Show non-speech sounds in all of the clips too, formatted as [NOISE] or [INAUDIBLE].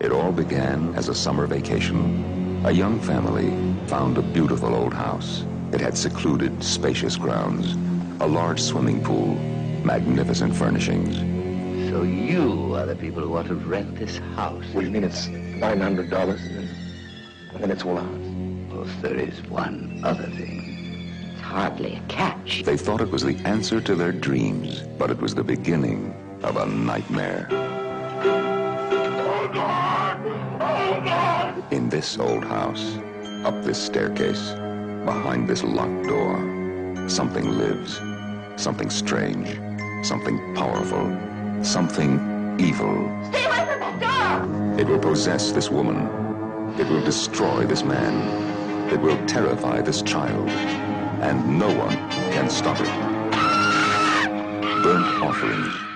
It all began as a summer vacation. A young family found a beautiful old house. It had secluded, spacious grounds, a large swimming pool, magnificent furnishings. So you are the people who want to rent this house? What do you mean it's $900 and then it's all ours? Well, there is one other thing. It's hardly a catch. They thought it was the answer to their dreams, but it was the beginning of a nightmare. In this old house, up this staircase, behind this locked door, something lives. Something strange. Something powerful. Something evil. Stay away from that door! It will possess this woman. It will destroy this man. It will terrify this child. And no one can stop it. Burnt Offerings.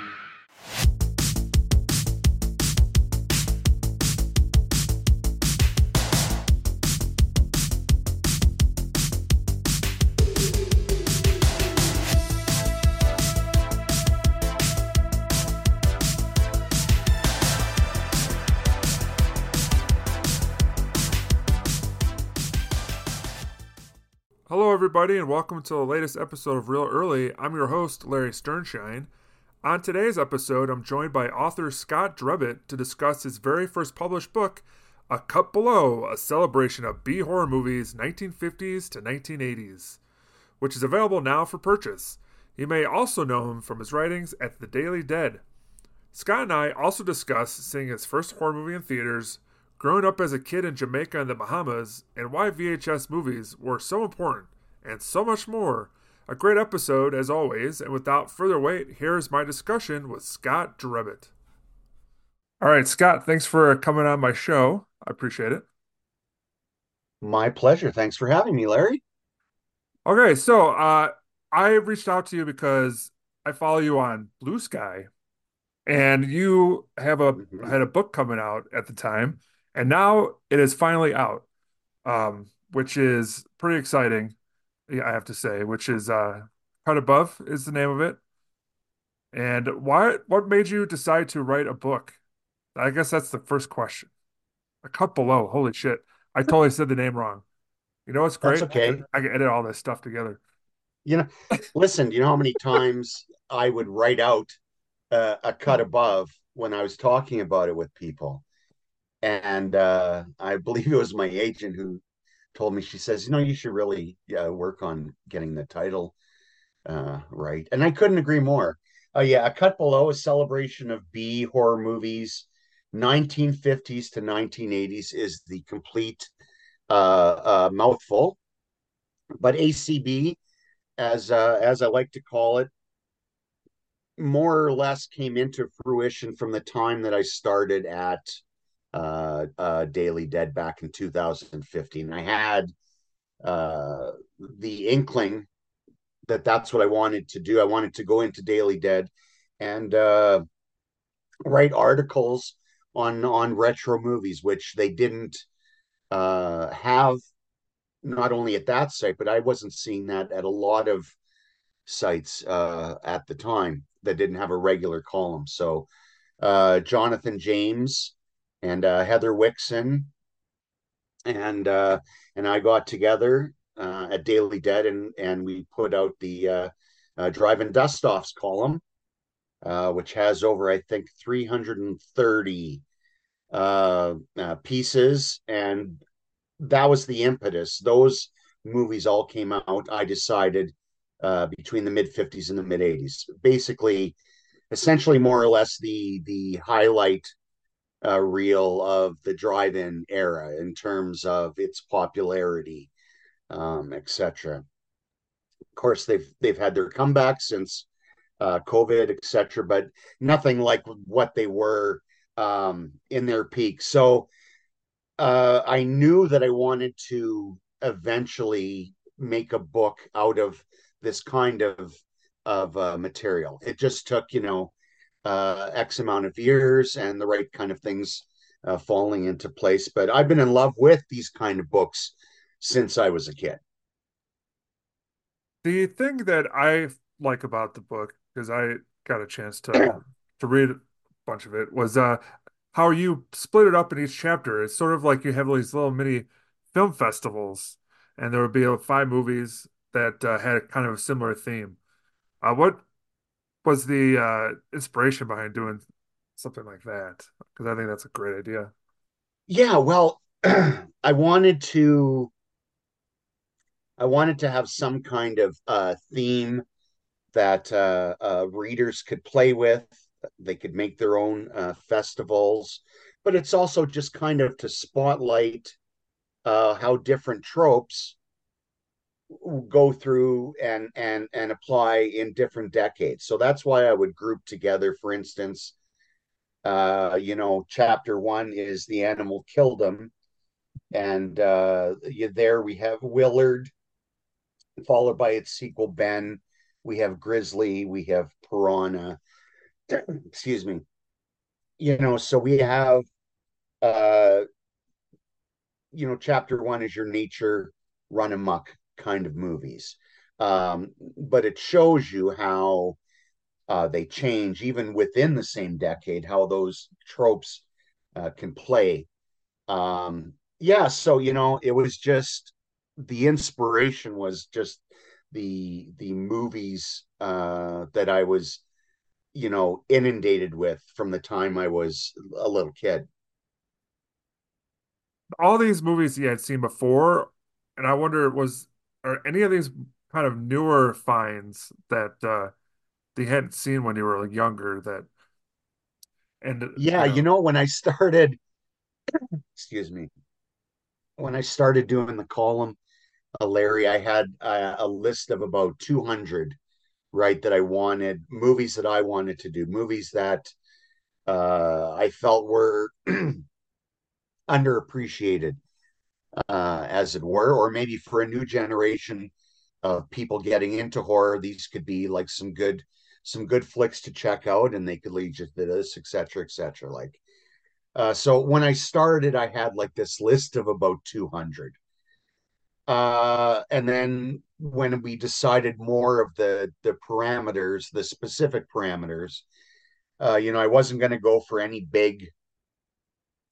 Everybody, and welcome to the latest episode of Reel Early. I'm your host, Larry Sternshine. On today's episode, I'm joined by author Scott Drebit to discuss his very first published book, A Cut Below, a celebration of B horror movies 1950s to 1980s, which is available now for purchase. You may also know him from his writings at The Daily Dead. Scott and I also discuss seeing his first horror movie in theaters, growing up as a kid in Jamaica and the Bahamas, and why VHS movies were so important, and so much more. A great episode, as always, and without further wait, here's my discussion with Scott Drebit. All right, Scott, thanks for coming on my show. I appreciate it. My pleasure. Thanks for having me, Larry. Okay, so uh, I reached out to you because I follow you on Blue Sky, and you have a Mhm. had a book coming out at the time, and now it is finally out, um, which is pretty exciting. Yeah, I have to say, which is uh, Cut Above is the name of it. And why? What made you decide to write a book? I guess that's the first question. A Cut Below. Holy shit! I totally said the name wrong. You know what's great? That's okay. I can edit all this stuff together. You know, listen, you know how many times I would write out uh, a cut above when I was talking about it with people? And uh, I believe it was my agent who told me, she says, you know, you should really uh, work on getting the title uh, right. And I couldn't agree more. Oh, yeah, A Cut Below, a celebration of B horror movies, 1950s to 1980s is the complete uh, uh, mouthful. But ACB, as uh, as I like to call it, more or less came into fruition from the time that I started at uh, uh, Daily Dead back in 2015. I had uh, the inkling that that's what I wanted to do. I wanted to go into Daily Dead and uh, write articles on on retro movies, which they didn't uh, have not only at that site, but I wasn't seeing that at a lot of sites uh, at the time that didn't have a regular column. So uh, Jonathan James and uh, Heather Wixson and uh, and I got together uh, at Daily Dead and and we put out the uh, uh, Drive-In Dust Offs column, uh, which has over I think 330 uh, uh, pieces, and that was the impetus. Those movies all came out. I decided between the mid 50s and the mid 80s, basically, essentially more or less the the highlight uh, reel of the drive-in era in terms of its popularity, um, etc. Of course, they've they've had their comeback since uh, COVID, etc., but nothing like what they were um, in their peak. So uh, I knew that I wanted to eventually make a book out of this kind of of uh, material. It just took, you know, uh, X amount of years and the right kind of things uh, falling into place. But I've been in love with these kind of books since I was a kid. The thing that I like about the book, because I got a chance to [CLEARS THROAT] to read a bunch of it, was uh how you split it up in each chapter. It's sort of like you have these little mini film festivals, and there would be uh, five movies that uh, had kind of a similar theme. Uh, what was the uh, inspiration behind doing something like that? Because I think that's a great idea. Yeah, well, [CLEARS THROAT] I wanted to I wanted to have some kind of uh, theme that uh, uh, readers could play with. They could make their own uh, festivals, but it's also just kind of to spotlight uh, how different tropes go through and and and apply in different decades. So that's why I would group together, for instance, uh, you know, chapter one is the animal killed him, and uh, there we have Willard, followed by its sequel Ben. We have Grizzly, we have Piranha. [CLEARS THROAT] Excuse me. You know, so we have, uh, you know, chapter one is your nature run amok kind of movies. Um, but it shows you how uh, they change even within the same decade, how those tropes uh, can play. Um, yeah, so you know, it was just the inspiration was just the the movies uh, that I was, you know, inundated with from the time I was a little kid. All these movies you had seen before, and I wonder was are any of these kind of newer finds that uh, they hadn't seen when you were like younger that and yeah, you know, you know when I started, [COUGHS] excuse me, when I started doing the column, uh, Larry, I had uh, a list of about 200, right, that I wanted, movies that I wanted to do, movies that uh, I felt were [CLEARS THROAT] underappreciated, uh, as it were, or maybe for a new generation of people getting into horror, these could be like some good some good flicks to check out and they could lead you to this, etc., etc. Like uh, so when I started, I had like this list of about 200. Uh, and then when we decided more of the the parameters, the specific parameters, uh, you know, I wasn't going to go for any big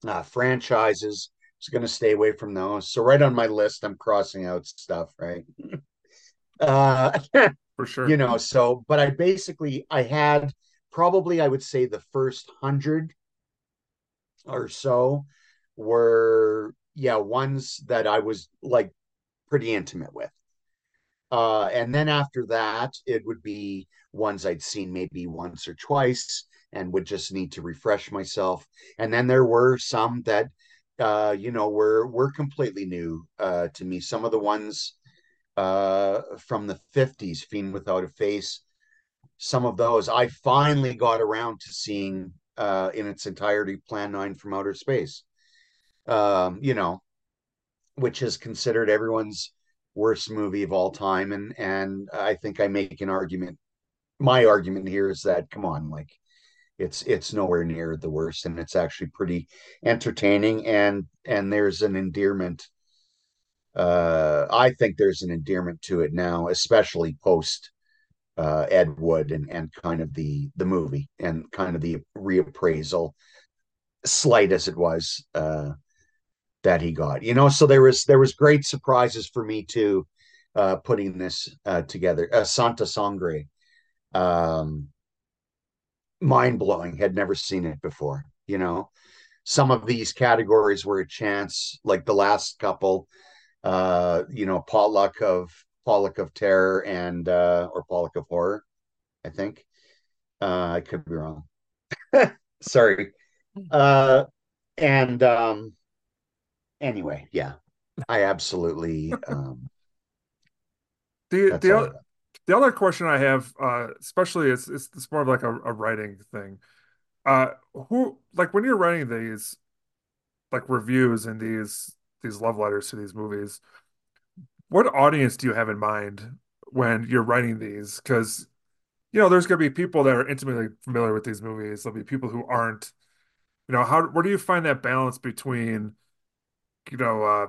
uh, franchises. Was going to stay away from those. So right on my list, I'm crossing out stuff. Right. [LAUGHS] uh, [LAUGHS] for sure. You know, so but I basically I had probably I would say the first hundred or so were yeah ones that I was like pretty intimate with. Uh, and then after that, it would be ones I'd seen maybe once or twice and would just need to refresh myself. And then there were some that, uh, you know, were were completely new uh, to me. Some of the ones uh, from the '50s, Fiend Without a Face. Some of those I finally got around to seeing uh, in its entirety Plan 9 from Outer Space. Um, you know, which is considered everyone's worst movie of all time. And and I think I make an argument. My argument here is that come on, like it's it's nowhere near the worst, and it's actually pretty entertaining. And and there's an endearment. Uh, I think there's an endearment to it now, especially post uh, Ed Wood and and kind of the the movie and kind of the reappraisal, slight as it was uh, that he got. You know, so there was there was great surprises for me too, uh, putting this uh, together. Uh, Santa Sangre, um, mind blowing. Had never seen it before. You know, some of these categories were a chance, like the last couple. Uh, you know, potluck of Pollock of Terror and uh, or Pollock of Horror, I think. Uh, I could be wrong. [LAUGHS] Sorry. Uh, and um, anyway, yeah, I absolutely. Um, the the, the other question I have, uh, especially it's, it's it's more of like a, a writing thing. Uh, who like when you're writing these like reviews and these these love letters to these movies, what audience do you have in mind when you're writing these? Because you know, there's going to be people that are intimately familiar with these movies. There'll be people who aren't. You know, how where do you find that balance between, you know, uh,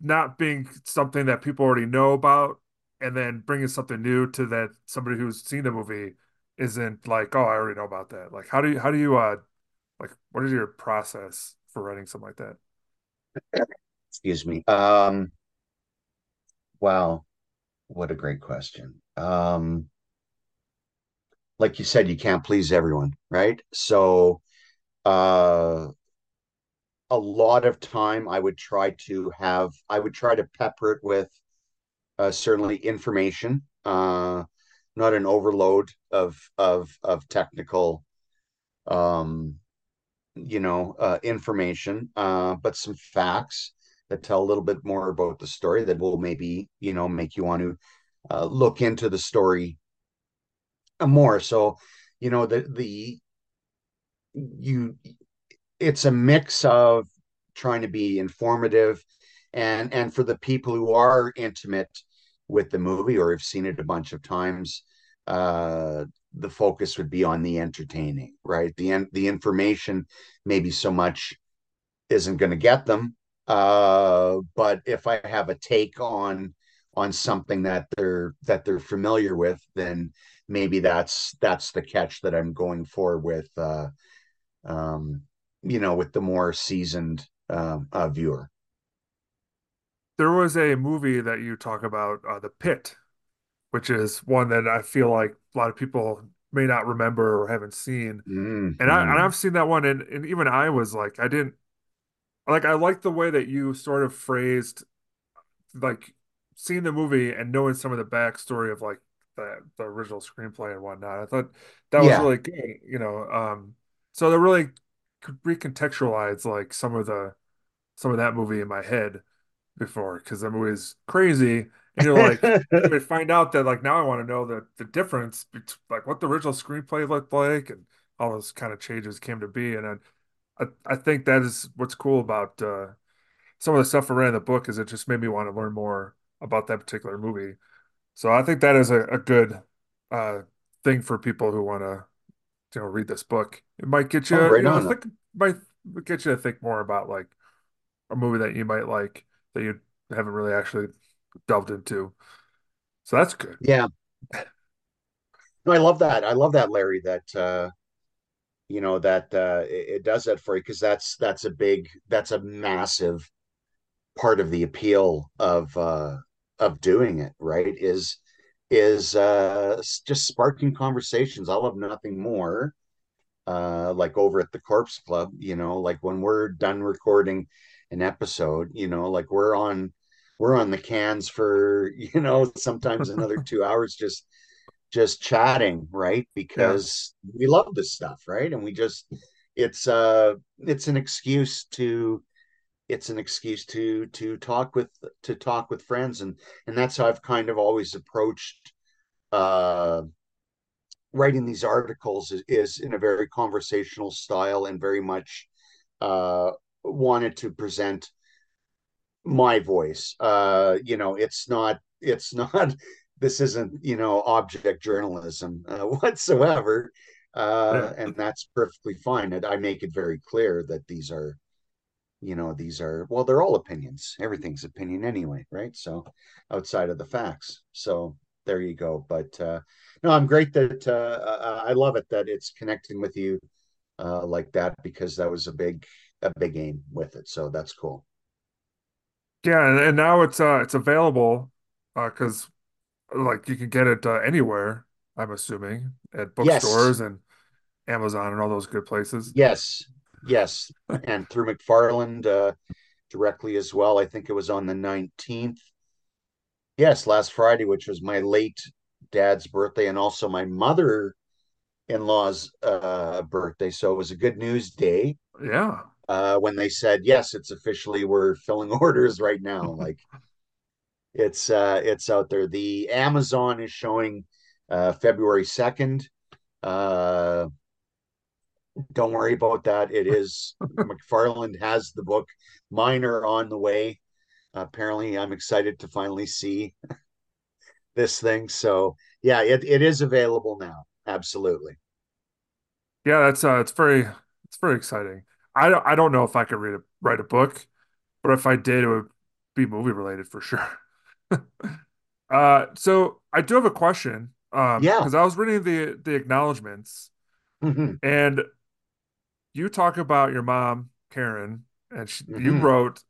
not being something that people already know about, and then bringing something new to that somebody who's seen the movie isn't like, oh, I already know about that. Like, how do you how do you uh Like, what is your process for writing something like that? Excuse me. Um, wow, what a great question. Um, like you said, you can't please everyone, right? So, uh, a lot of time I would try to have, I would try to pepper it with certainly information, uh, not an overload of of of technical, um, you know, uh, information, uh, but some facts that tell a little bit more about the story that will maybe you know make you want to uh, look into the story more. So, you know, the the you it's a mix of trying to be informative and and for the people who are intimate with the movie or have seen it a bunch of times uh the focus would be on the entertaining right? The the information maybe so much isn't going to get them uh but if i have a take on on something that they're that they're familiar with then maybe that's that's the catch that i'm going for with uh um you know with the more seasoned uh, uh viewer there was a movie that you talk about, uh, The Pit, which is one that I feel like a lot of people may not remember or haven't seen. mm-hmm. And I and I've seen that one, and, and even I was like, I didn't like I like the way that you sort of phrased like seeing the movie and knowing some of the backstory of like the the original screenplay and whatnot. I thought that was really good, you know. Um, so that really could recontextualize like some of the some of that movie in my head before because that movie is crazy. And you're like, you [LAUGHS] find out that like now I want to know the the difference between like what the original screenplay looked like and all those kind of changes came to be. And I I, I think that is what's cool about uh, some of the stuff I read in the book is it just made me want to learn more about that particular movie. So I think that is a, a good uh, thing for people who want to you know read this book. It might get you oh you know on think might get you to think more about like a movie that you might like that you haven't really actually delved into. So that's good. yeah no i love that i love that larry that uh you know that uh it, it does that for you because that's that's a big that's a massive part of the appeal of uh of doing it right is is uh just sparking conversations i love nothing more uh like over at the corpse club you know like when we're done recording an episode you know like we're on we're on the cans for [LAUGHS] you know sometimes another [LAUGHS] two hours just just chatting right? Yeah. because we love this stuff right? And we just it's uh it's an excuse to it's an excuse to to talk with to talk with friends. And and that's how i've kind of always approached uh writing these articles is, is in a very conversational style and very much uh wanted to present my voice. Uh you know it's not it's not [LAUGHS] this isn't you know object journalism uh, [LAUGHS] whatsoever. Uh and that's perfectly fine. And i make it very clear that these are you know these are well they're all opinions. Everything's opinion anyway right? So outside of the facts. So there you go. But uh no i'm great that uh i love it that it's connecting with you uh like that because that was a big a big game with it so that's cool. Yeah, and, and now it's uh it's available uh because like you can get it uh, anywhere, I'm assuming, at yes. bookstores and Amazon and all those good places. yes yes and through mcfarland uh directly as well. I think it was on the 19th yes last friday which was my late dad's birthday and also my mother in-laws uh birthday so it was a good news day. Yeah. Uh when they said yes it's officially we're filling [LAUGHS] orders right now. [LAUGHS] Like it's uh it's out there. The amazon is showing uh february 2nd uh don't worry about that. It [LAUGHS] is mcfarland has the book. Mine are on the way. Apparently i'm excited to finally see this thing. So yeah it, it is available now. Absolutely. Yeah, that's uh it's very it's very exciting. I don't I don't know if I could read a write a book, but if I did, it would be movie related for sure. [LAUGHS] Uh, so I do have a question, um, yeah because I was reading the the acknowledgments, Mhm. and you talk about your mom, Karen, and she, you Mhm. wrote,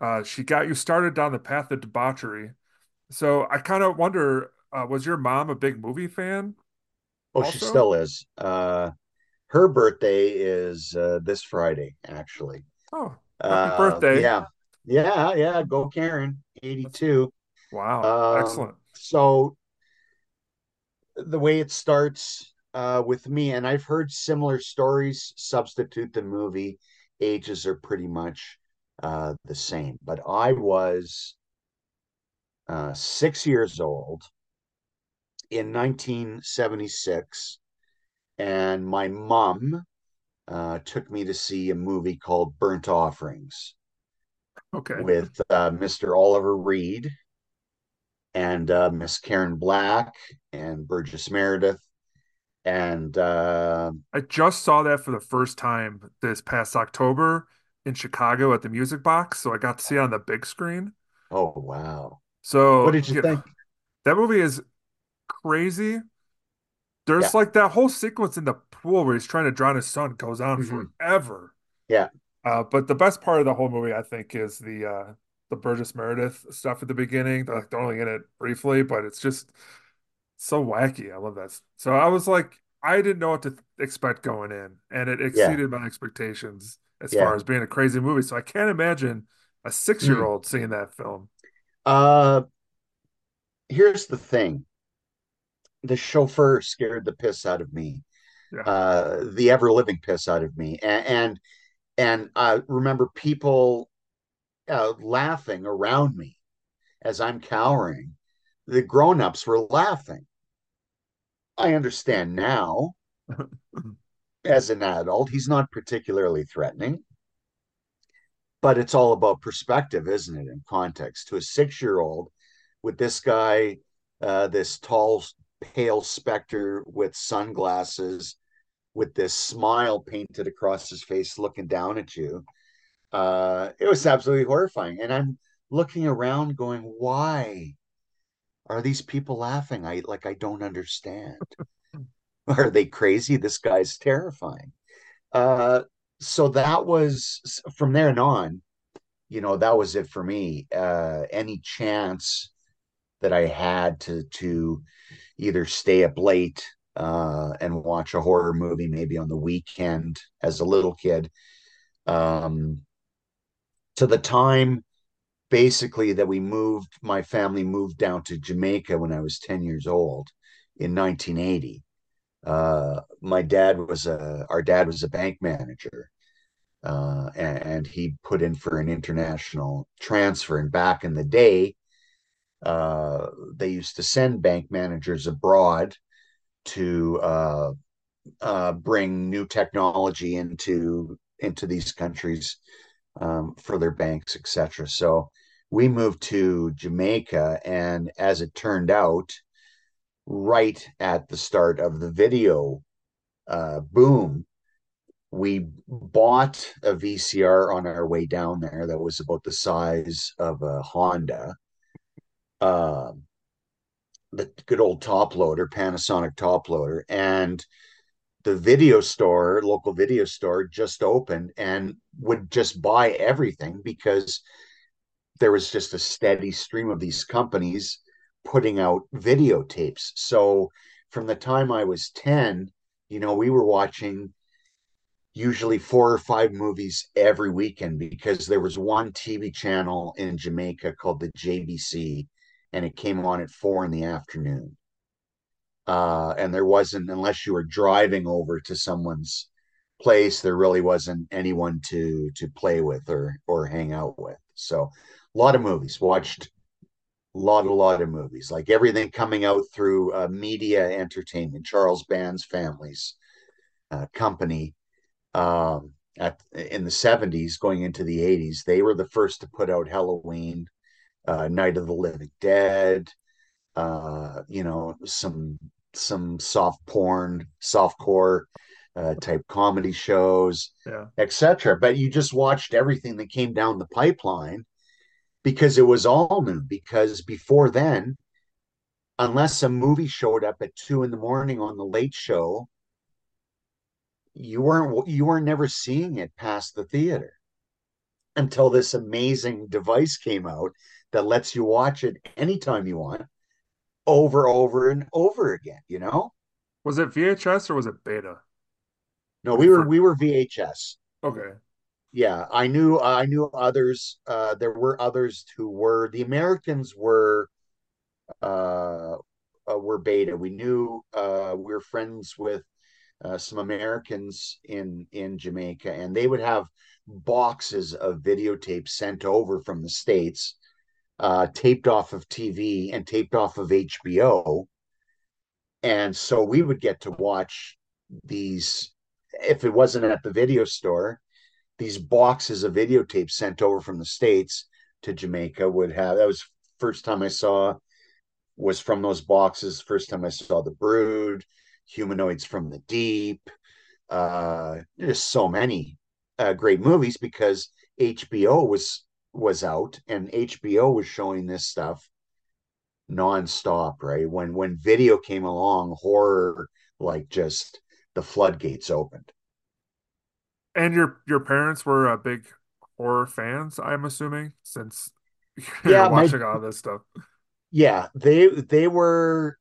uh, she got you started down the path of debauchery. So I kind of wonder, uh, was your mom a big movie fan Oh, she still is. Uh, her birthday is uh, this Friday, actually. Oh, happy Uh, birthday. yeah, yeah, yeah. Go Karen, 82. Wow, Um, excellent. so the way it starts uh, with me, and I've heard similar stories substitute the movie. Ages are pretty much uh, the same. But I was uh, six years old in 1976, and my mom uh, took me to see a movie called Burnt Offerings Okay. with uh, Mr. Oliver Reed and uh, Miss Karen Black and Burgess Meredith and uh, I just saw that for the first time this past October in Chicago at the Music Box, so I got to see it on the big screen. oh wow, So, what did you you know, think? that movie is crazy. Yeah, There's like that whole sequence in the pool where he's trying to drown his son goes on Mhm. forever. yeah, Uh, but the best part of the whole movie, I think, is the uh the Burgess Meredith stuff at the beginning. They're, like they're only in it briefly, but it's just so wacky. I love that. So I was like, I didn't know what to expect going in, and it yeah, exceeded my expectations as far as being a crazy movie. So I can't imagine a Mm. six-year-old seeing that film. Uh, here's the thing: the chauffeur scared the piss out of me, Yeah. uh, the ever living piss out of me, and and, and I remember people uh, laughing around me as I'm cowering. The grown-ups were laughing. I understand now [LAUGHS] as an adult, he's not particularly threatening, but it's all about perspective, isn't it? In context, to a six-year-old, with this guy, uh, this tall, pale specter with sunglasses, with this smile painted across his face, looking down at you, uh, it was absolutely horrifying. And I'm looking around, going, "Why are these people laughing? I like, I don't understand. [LAUGHS] Are they crazy? This guy's terrifying." Uh, so that was from there and on you know that was it for me uh any chance that i had to to either stay up late uh and watch a horror movie maybe on the weekend as a little kid um to the time basically that we moved my family moved down to jamaica when i was 10 years old in 1980 uh my dad was a our dad was a bank manager uh, and, and, he put in for an international transfer. And back in the day, uh, they used to send bank managers abroad to uh, uh, bring new technology into into these countries um, for their banks, etc. So we moved to Jamaica, and as it turned out, right at the start of the video uh, boom, we bought a VCR on our way down there that was about the size of a Honda. Uh, the good old top loader, Panasonic top loader, and the video store, local video store, just opened and would just buy everything because there was just a steady stream of these companies putting out videotapes. So from the time I was 10, you know, we were watching usually four or five movies every weekend because there was one TV channel in Jamaica called the JBC and it came on at four in the afternoon. Uh, and there wasn't, unless you were driving over to someone's place, there really wasn't anyone to to play with or or hang out with. So a lot of movies, watched a lot, a lot of movies, like everything coming out through uh, media entertainment, Charles Band's family's uh, company um, at in the 70s going into the 80s they were the first to put out halloween uh, night of the living dead uh, you know some some soft porn soft core uh, type comedy shows Yeah. etc but you just watched everything that came down the pipeline because it was all new because before then unless a movie showed up at two in the morning on the late show you weren't you were never seeing it past the theater until this amazing device came out that lets you watch it anytime you want over over and over again you know Was it VHS or was it beta? no we were we were vhs Okay. yeah i knew i knew others uh there were others who were the americans were uh, uh were beta we knew uh we were friends with uh, some americans in in jamaica and they would have boxes of videotapes sent over from the states uh taped off of tv and taped off of hbo and so we would get to watch these if it wasn't at the video store these boxes of videotapes sent over from the states to Jamaica would have that was first time I saw was from those boxes. First time I saw The Brood, Humanoids from the Deep. Uh, there's so many uh, great movies because HBO was was out and HBO was showing this stuff nonstop. Right when when video came along, horror like just the floodgates opened. And your your parents were uh, big horror fans, I'm assuming, since [LAUGHS] you're Yeah, my watching all this stuff. yeah they they were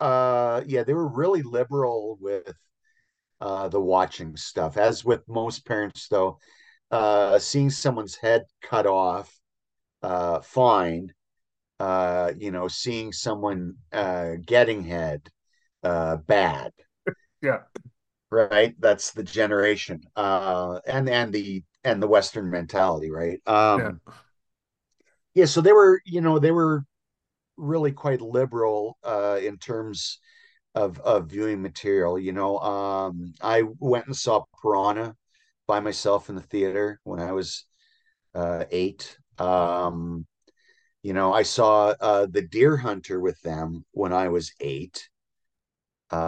uh yeah they were really liberal with uh the watching stuff as with most parents though uh seeing someone's head cut off uh fine uh you know seeing someone uh getting head uh bad [LAUGHS] Yeah. right that's the generation uh and and the and the western mentality right Yeah. um yeah so they were you know they were really quite liberal uh in terms of of viewing material. You know, um, I went and saw Piranha by myself in the theater when I was uh, eight. Um, you know, I saw uh, The Deer Hunter with them when I was eight.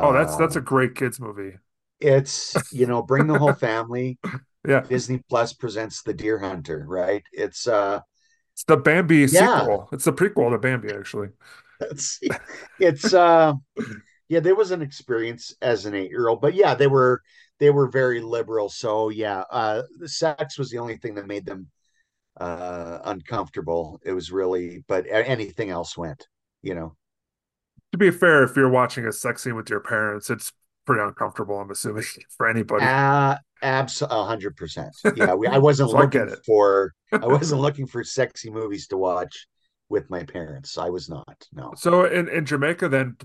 Oh, that's Uh, that's a great kids movie. it's you know, bring the whole family. [LAUGHS] Yeah. Disney Plus presents The Deer Hunter, right? It's uh, It's the Bambi yeah, sequel. It's the prequel to Bambi, actually. it's it's uh, yeah, there was an experience as an eight year old, but yeah, they were they were very liberal. So yeah, uh, the sex was the only thing that made them uh, uncomfortable. It was really, but anything else went, you know. To be fair, if you're watching a sex scene with your parents, it's pretty uncomfortable, I'm assuming, [LAUGHS] for anybody. Uh, abs a hundred percent. Yeah, we, I [LAUGHS] wasn't So I looking it. for I [LAUGHS] wasn't looking for sexy movies to watch with my parents. I was not. No. So in, in Jamaica, then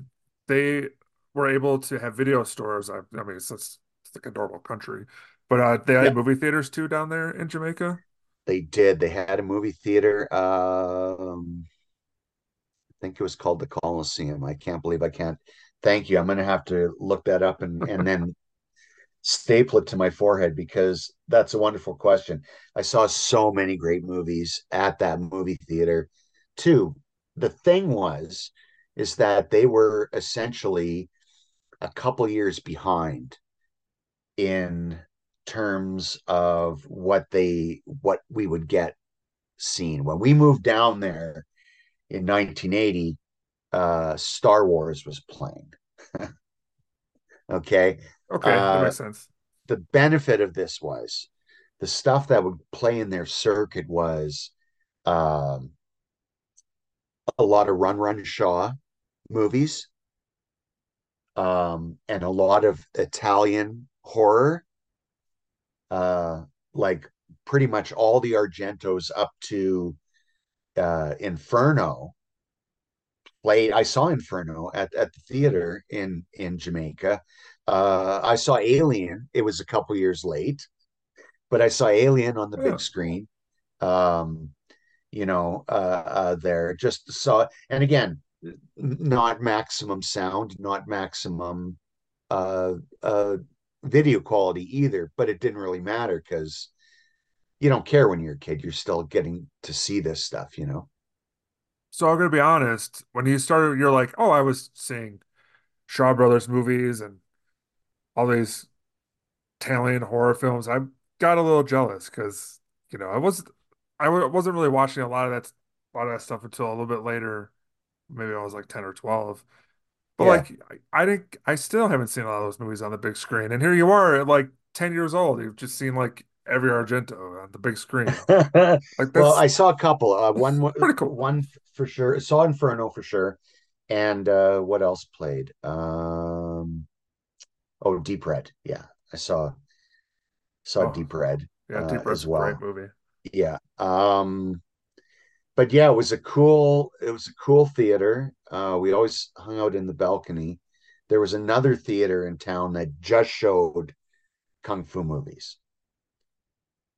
they were able to have video stores. I, I mean, it's, it's like a normal country, but uh, they Yeah, had movie theaters too down there in Jamaica. they did. They had a movie theater. Um, I think it was called the Coliseum. I can't believe I can't. Thank you. I'm gonna have to look that up and and then [LAUGHS] staple it to my forehead because that's a wonderful question. I saw so many great movies at that movie theater too. The thing was, is that they were essentially a couple years behind in terms of what they what we would get seen. When we moved down there in 1980 uh star wars was playing. [LAUGHS] Okay? Okay, that uh makes sense. the benefit of this was the stuff that would play in their circuit was um, a lot of Run Run Shaw movies um, and a lot of Italian horror, uh, like pretty much all the Argentos up to uh, Inferno played. I saw Inferno at, at the theater in in Jamaica. Uh, I saw Alien. It was a couple years late, but I saw Alien on the Yeah. big screen. Um, you know, uh, uh, there just saw, and again, not maximum sound, not maximum uh, uh, video quality either, but it didn't really matter because you don't care when you're a kid. You're still getting to see this stuff, you know. So I'm gonna be honest, when you started, you're like, oh, I was seeing Shaw Brothers movies and all these Italian horror films. I got a little jealous because, you know, I was I wa- wasn't really watching a lot of that a lot of that stuff until a little bit later. Maybe I was like 10 or 12. But Yeah. like, I I think I still haven't seen a lot of those movies on the big screen. And here you are at like 10 years old. You've just seen like every Argento on the big screen. [LAUGHS] Like well, I saw a couple. Uh, [LAUGHS] one, Pretty cool. one for sure. Saw Inferno for sure. And uh, what else played? Um, oh, Deep Red. Yeah, I saw saw Oh, Deep Red. yeah, uh, Deep Red's as a well. great movie. Yeah. Um, but yeah, it was a cool. It was a cool theater. Uh, we always hung out in the balcony. There was another theater in town that just showed kung fu movies.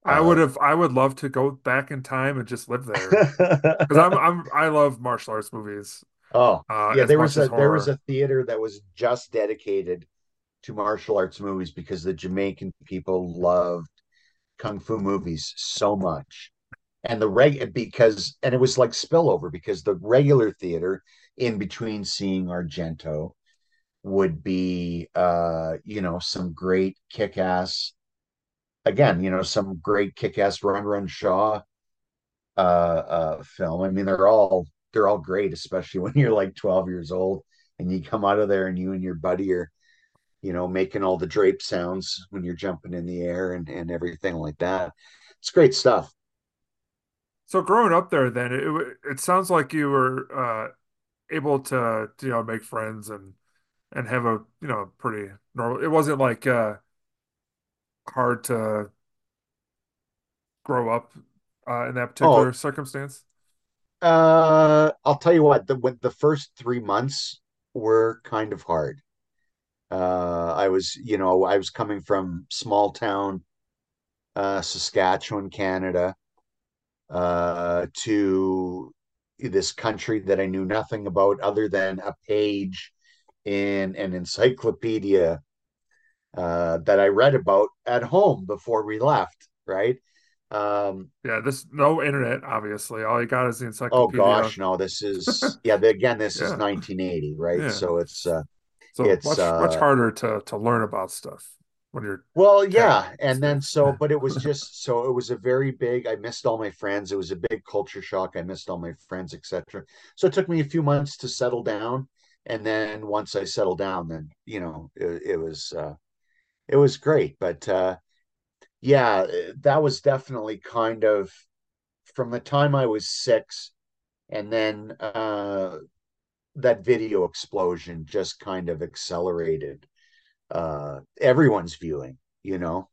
I Uh, would have I would love to go back in time and just live there. [LAUGHS] Because I'm I'm I love martial arts movies. oh Uh, yeah, there was a there was a theater that was just dedicated to martial arts movies because the Jamaican people loved kung fu movies so much. And the reg because and it was like spillover because the regular theater in between seeing Argento would be uh you know some great kick-ass again, you know, some great kick-ass Run Run Shaw uh uh film. I mean, they're all they're all great, especially [LAUGHS] when you're like 12 years old and you come out of there and you and your buddy are, you know, making all the drape sounds when you're jumping in the air and, and everything like that. It's great stuff. So growing up there, then it it sounds like you were uh, able to you know make friends and and have a you know pretty normal. It wasn't like uh, hard to grow up uh, in that particular Oh, circumstance. uh, I'll tell you what, the when the first three months were kind of hard. Uh, I was, you know, I was coming from small town, uh, Saskatchewan, Canada, uh, to this country that I knew nothing about other than a page in an encyclopedia uh, that I read about at home before we left, right? Um, Yeah, this no internet, obviously. All you got is the encyclopedia. oh gosh, no, this is yeah, again, this is [LAUGHS] 1980, right? yeah. So it's uh So it's much much uh harder to to learn about stuff when you're well, yeah, and then so but it was just so it was a very big I missed all my friends. It was a big culture shock. I missed all my friends, etc. So it took me a few months to settle down. And then once I settled down, then you know it, it was uh it was great. But uh yeah, that was definitely kind of from the time I was six, and then uh, that video explosion just kind of accelerated uh, everyone's viewing. You know,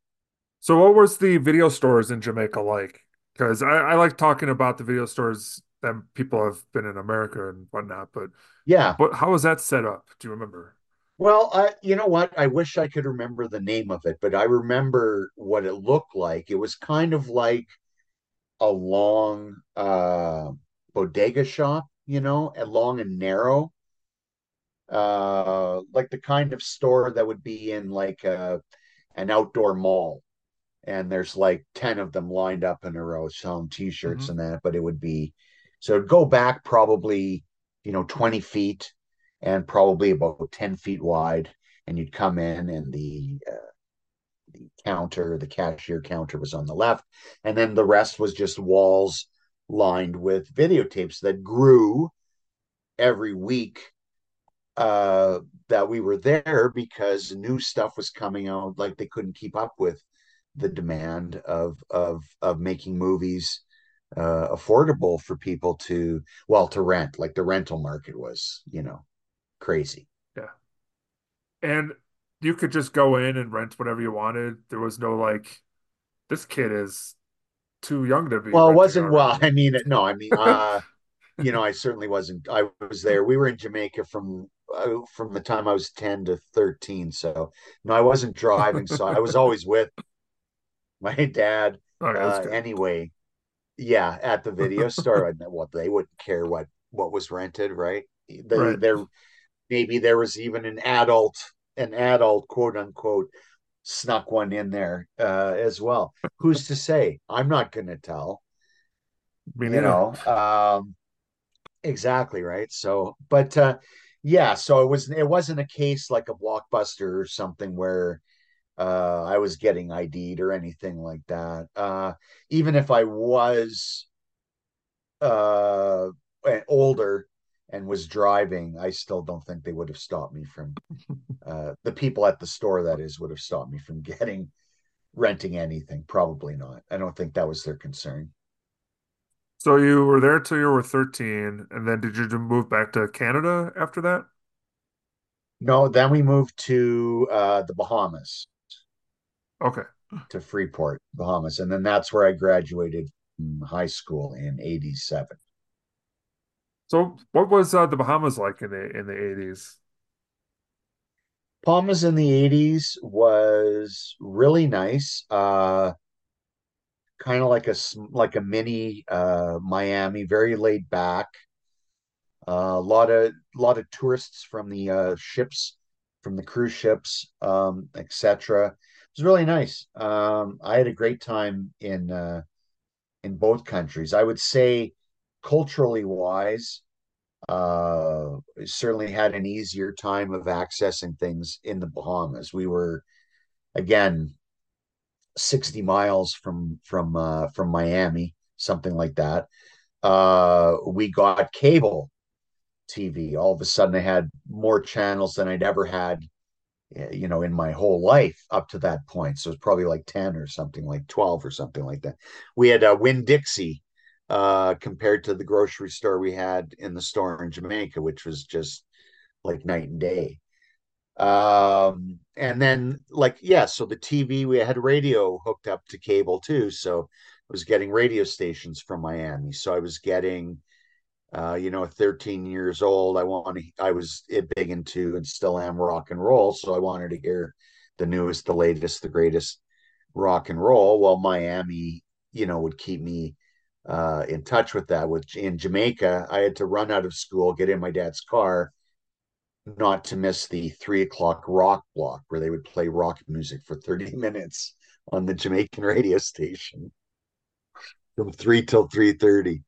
So what was the video stores in Jamaica like? Because I, I like talking about the video stores that people have been in America and whatnot, but yeah. what how was that set up? Do you remember? Well, I, you know what? I wish I could remember the name of it, but I remember what it looked like. It was kind of like a long uh, bodega shop, you know, and long and narrow, uh, like the kind of store that would be in like a, an outdoor mall. And there's like 10 of them lined up in a row selling t-shirts hmm and that, but it would be so it'd go back probably, you know, 20 feet and probably about 10 feet wide. And you'd come in and the uh, the counter, the cashier counter was on the left, and then the rest was just walls lined with videotapes that grew every week uh, that we were there because new stuff was coming out. Like they couldn't keep up with the demand of of of making movies uh, affordable for people to well to rent. Like the rental market was, you know, crazy. Yeah. And you could just go in and rent whatever you wanted. There was no like, this kid is too young to be Well, it wasn't well. [LAUGHS] I mean, no, I mean, [LAUGHS] uh, you know, I certainly wasn't. I was there. We were in Jamaica from from the time I was 10 to 13. So, no, I wasn't driving. So I was always with my dad. Okay, Uh, anyway, yeah, at the video store. And well, they wouldn't care what what was rented, right? They, Right. there maybe there was even an adult, an adult quote unquote snuck one in there uh, as well. Who's to say? I'm not going to tell Me you know um exactly right so but uh yeah so it was it wasn't a case like a blockbuster or something where uh i was getting id'd or anything like that uh even if i was uh older and was driving, I still don't think they would have stopped me from [LAUGHS] uh, the people at the store that is would have stopped me from getting renting anything. Probably not. I don't think that was their concern. So you were there till you were 13, and then did you move back to Canada after that? No, then we moved to uh, the Bahamas, Okay. to Freeport, Bahamas, and then that's where I graduated from high school in '87. So what was uh, the Bahamas like in the in the 80s? Bahamas in the '80s was really nice. Uh, kind of like a like a mini uh, Miami, very laid back. A lot of lot of tourists from the uh, ships, from the cruise ships, um, etc. It was really nice. Um, I had a great time in uh, in both countries. I would say, culturally wise, uh, certainly had an easier time of accessing things in the Bahamas. We were again 60 miles from from uh, from Miami, something like that. Uh, we got cable TV. All of a sudden, I had more channels than I'd ever had, eh, you know, in my whole life up to that point. So it's probably like 10 or something, like 12 or something like that. We had a Winn-Dixie uh, compared to the grocery store we had in the store in Jamaica, which was just like night and day. Um, and then like, yeah, so the TV, we had radio hooked up to cable too. So I was getting radio stations from Miami. So I was getting uh, you know, 13 years old, I want I was big into and still am rock and roll. So I wanted to hear the newest, the latest, the greatest rock and roll. Well, Miami, you know, would keep me uh, in touch with that. With in Jamaica, I had to run out of school, get in my dad's car, not to miss the three o'clock rock block where they would play rock music for 30 [LAUGHS] minutes on the Jamaican radio station from three till 3:30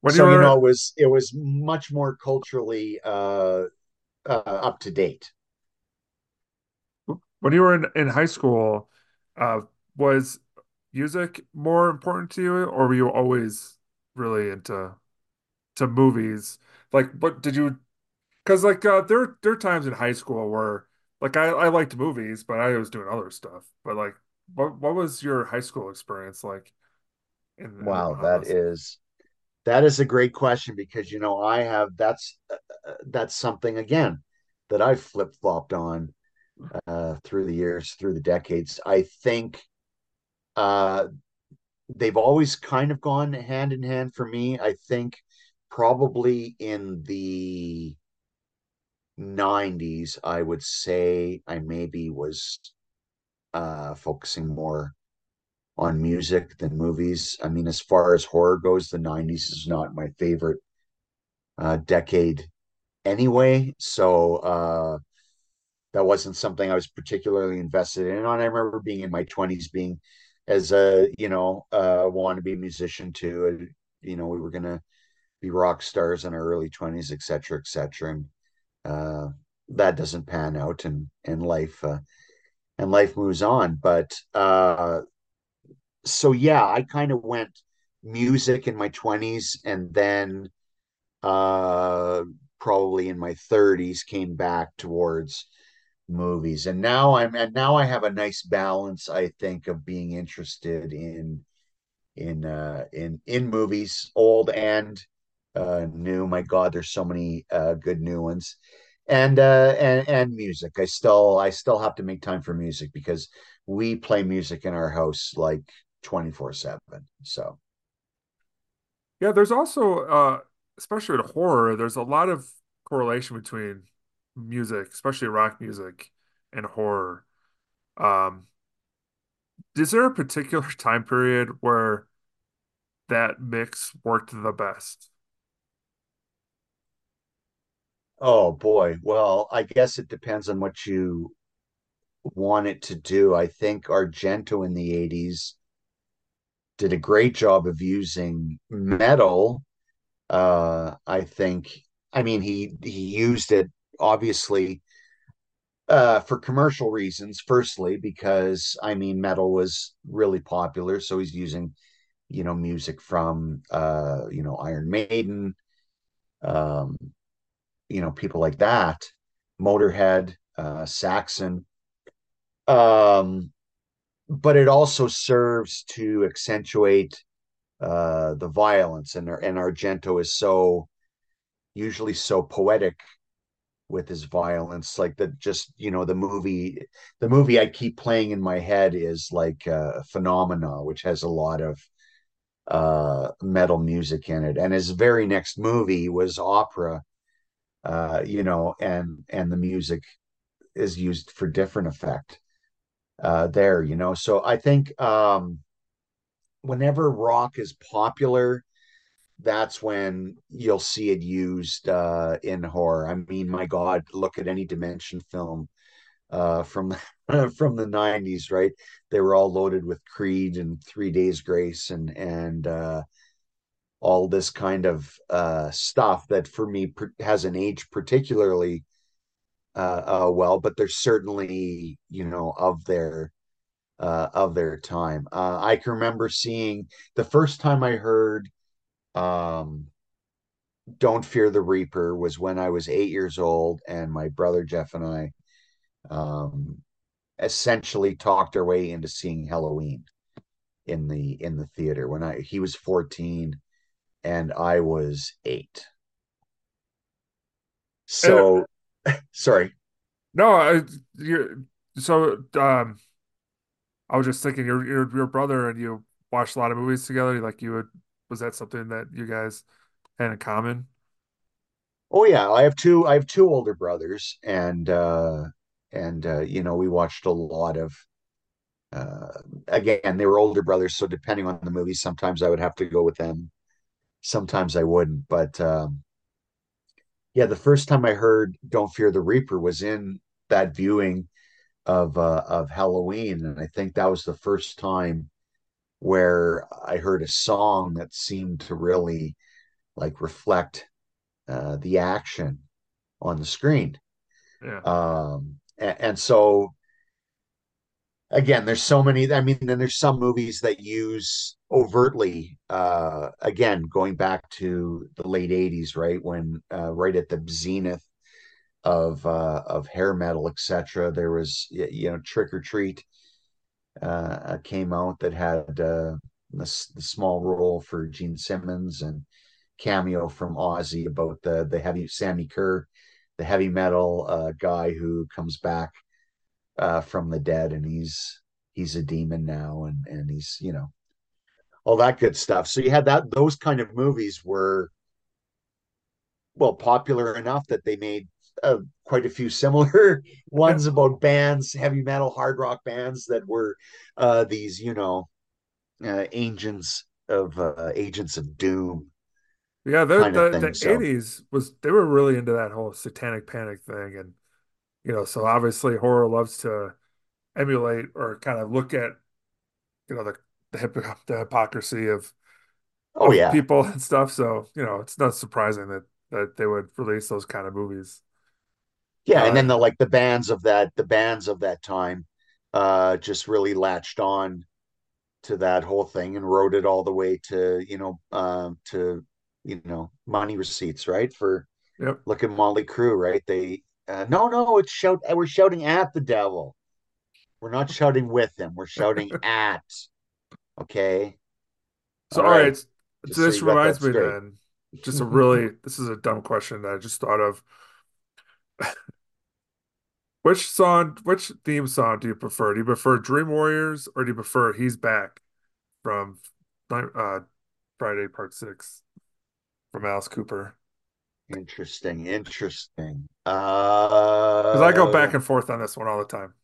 When so you you know it was it was much more culturally uh, uh up to date when you were in, in high school, uh, was music more important to you, or were you always really into to movies? Like, what did you? Because like uh, there there are times in high school where like I I liked movies, but I was doing other stuff. But like, what what was your high school experience like in in wow that is that is a great question because you know i have that's uh, uh, that's something again that i've flip-flopped on uh through the years through the decades. I think uh they've always kind of gone hand in hand for me. I think probably in the 90s i would say i maybe was uh focusing more on music than movies. I mean, as far as horror goes, the 90s is not my favorite uh, decade anyway. So uh, that wasn't something I was particularly invested in. And I remember being in my 20s, being as a, you know, uh, wannabe musician too. You know, we were going to be rock stars in our early 20s, et cetera, et cetera. And uh, that doesn't pan out and, and life, uh, and life moves on. But uh, so yeah, I kind of went music in my 20s and then uh probably in my 30s came back towards movies. And now I'm and now I have a nice balance, I think, of being interested in in uh in in movies, old and uh new. My God, there's so many uh good new ones. And uh and and music. I still I still have to make time for music because we play music in our house like 24/7. So, Yeah, there's also uh, especially with horror, there's a lot of correlation between music, especially rock music, and horror. Um, is there a particular [LAUGHS] time period where that mix worked the best? Oh boy. Well, I guess it depends on what you want it to do. I think Argento in the 80s did a great job of using metal. Uh, I think, I mean, he he used it obviously uh, for commercial reasons. Firstly, because I mean, metal was really popular, so he's using you know music from uh, you know Iron Maiden, um, you know, people like that, Motorhead, uh, Saxon. Um, but it also serves to accentuate uh, the violence, and and Argento is so usually so poetic with his violence like that just you know the movie the movie i keep playing in my head is like uh phenomena which has a lot of uh metal music in it and his very next movie was opera uh you know and and the music is used for different effect uh there you know so i think um whenever rock is popular that's when you'll see it used uh, in horror. I mean, my God, look at any Dimension film uh, from [LAUGHS] from the '90s, right? They were all loaded with Creed and Three Days Grace and and uh, all this kind of uh, stuff that, for me, hasn't aged particularly uh, uh, well. But they're certainly, you know, of their of their time. I can remember seeing the first time I heard um, Don't Fear the Reaper was when I was eight years old, and my brother Jeff and I um, essentially talked our way into seeing Halloween in the in the theater when I he was 14 and I was eight. So uh, [LAUGHS] sorry. No, I, you so um I was just thinking your your your brother and you watched a lot of movies together, like you would was that something that you guys had in common? Oh yeah, I have two. I have two older brothers, and uh, and uh, you know we watched a lot of. Uh, again, they were older brothers, so depending on the movie, sometimes I would have to go with them, sometimes I wouldn't. But um, yeah, the first time I heard "Don't Fear the Reaper" was in that viewing of uh, of Halloween, and I think that was the first time where I heard a song that seemed to really like reflect uh, the action on the screen. Yeah. Um, and, and, so again, there's so many. I mean, then there's some movies that use overtly. Uh, again, going back to the late '80s, right when uh, right at the zenith of uh, of hair metal, etc. There was you know Trick or Treat uh, came out that had uh, the, the, small role for Gene Simmons and cameo from Ozzy about the the heavy Sammi Curr, the heavy metal uh, guy who comes back uh, from the dead and he's he's a demon now and and he's you know all that good stuff. So you had that those kind of movies were well popular enough that they made uh, quite a few similar [LAUGHS] ones about bands, heavy metal, hard rock bands that were uh, these, you know, uh, agents of uh, agents of doom. Yeah, the the, the so. 80s was they were really into that whole satanic panic thing, and you know, so obviously horror loves to emulate or kind of look at you know the the, hip, [LAUGHS] the hypocrisy of oh of yeah people [LAUGHS] and stuff. So you know, it's not surprising that that they would release those kind of movies. Yeah, uh, and then the like the bands of that the bands of that time uh just really latched on to that whole thing and rode it all the way to, you know, uh, to you know, money receipts, right? For yep. look at Mötley Crüe right? They uh, no, no, it's shout we're shouting at the devil. We're not shouting with him, we're shouting [LAUGHS] at. Okay. So all right, right. So this so reminds me then. Just a really [LAUGHS] this is a dumb question that I just thought of. [LAUGHS] Which song, which theme song do you prefer? Do you prefer Dream Warriors or do you prefer He's Back from uh, Friday Part Six from Alice Cooper? Interesting, interesting. Because uh, I go back and forth on this one all the time.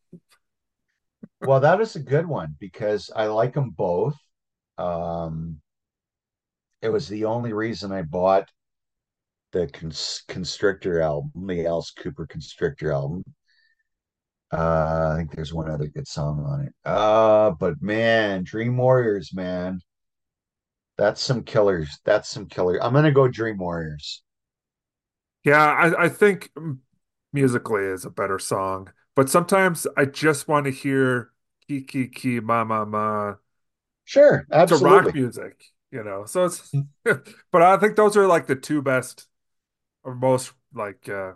well, that is a good one because I like them both. Um, it was the only reason I bought the Constrictor album, the Alice Cooper Constrictor album, uh, I think there's one other good song on it. Uh, but man, Dream Warriors, man. That's some killers. That's some killer. I'm gonna go Dream Warriors. Yeah, I, I think musically is a better song, but sometimes I just want to hear ki ki ki ma ma ma. Sure, absolutely. It's rock music, you know. So it's, [LAUGHS] but I think those are like the two best or most like uh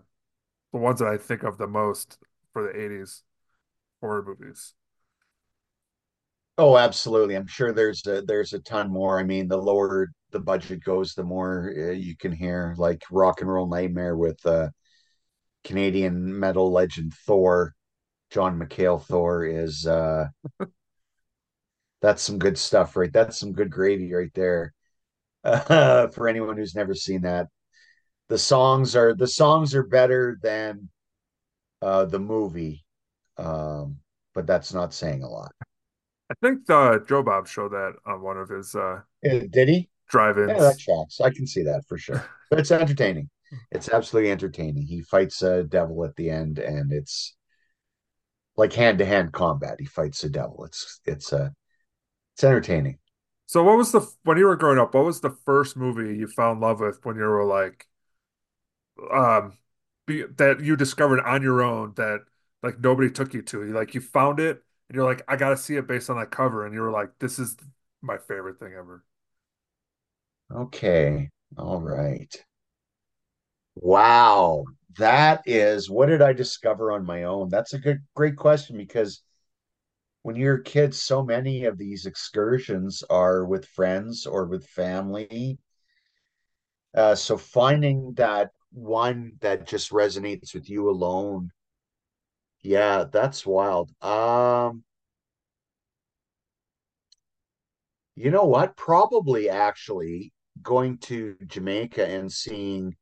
the ones that I think of the most for the 80s horror movies. Oh, absolutely. I'm sure there's a there's a ton more. I mean, the lower the budget goes, the more uh, you can hear like Rock and Roll Nightmare with uh Canadian metal legend Thor, Jon Mikl Thor is uh that's some good stuff, right? That's some good gravy right there. Uh, [LAUGHS] for anyone who's never seen that. The songs are the songs are better than uh the movie. Um, but that's not saying a lot. I think the Joe Bob showed that on one of his uh Uh, Did he? Yeah, that drive-ins. tracks. I can see that for sure. [LAUGHS] But it's entertaining. It's absolutely entertaining. He fights a devil at the end, and it's like hand to hand combat. He fights a devil. It's it's uh it's entertaining. So what was the when you were growing up, what was the first movie you fell in love with when you were like um be, that you discovered on your own that like nobody took you to? You like you found it and you're like, I gotta see it based on that cover, and you were like, this is my favorite thing ever. Okay. All right. Wow. That is what did I discover on my own? That's a good great question because when you're a kid, so many of these excursions are with friends or with family. Uh, so finding that one that just resonates with you alone, yeah, that's wild. Um, you know what? Probably actually going to Jamaica and seeing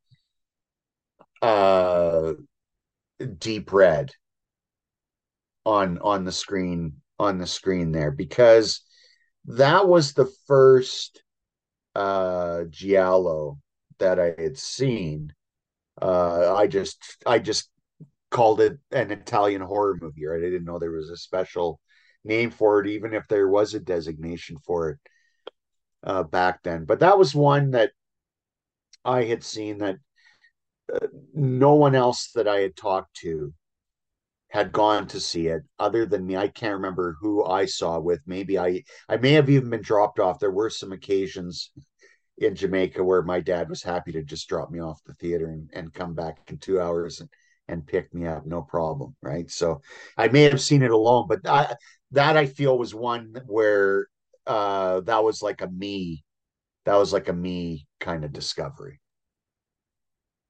uh Deep Red on on the screen on the screen there because that was the first uh giallo that I had seen. Uh I just I just called it an Italian horror movie, right? I didn't know there was a special name for it, even if there was a designation for it uh back then. But that was one that I had seen that uh, no one else that I had talked to had gone to see it other than me. I can't remember who I saw with. Maybe I I may have even been dropped off. There were some occasions in Jamaica where my dad was happy to just drop me off the theater and, and come back in two hours and, and pick me up, no problem. Right. So I may have seen it alone, but I, that I feel was one where uh that was like a me, that was like a me kind of discovery.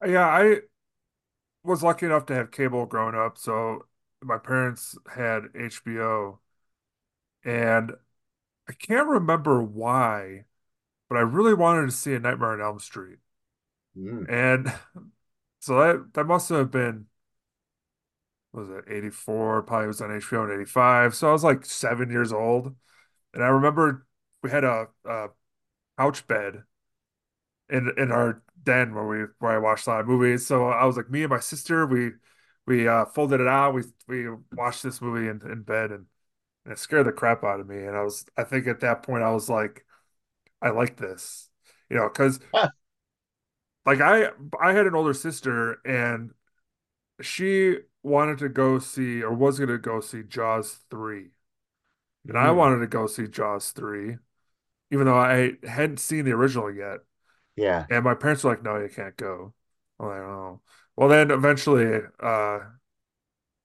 Yeah, I was lucky enough to have cable growing up, so my parents had HBO, and I can't remember why, but I really wanted to see A Nightmare on Elm Street. Mm. And [LAUGHS] so that that must have been what was it 84 probably was on HBO in 85 so I was like seven years old and I remember we had a, a couch bed in in our den where we where I watched a lot of movies. So I was like me and my sister we we uh folded it out. We we watched this movie in, in bed and, and it scared the crap out of me. And I was I think at that point I was like I like this you know because like I I had an older sister and she wanted to go see or was going to go see Jaws 3. And I Mm. wanted to go see Jaws 3, even though I hadn't seen the original yet. Yeah. And my parents were like, no, you can't go. I'm like, oh. Well, then eventually uh,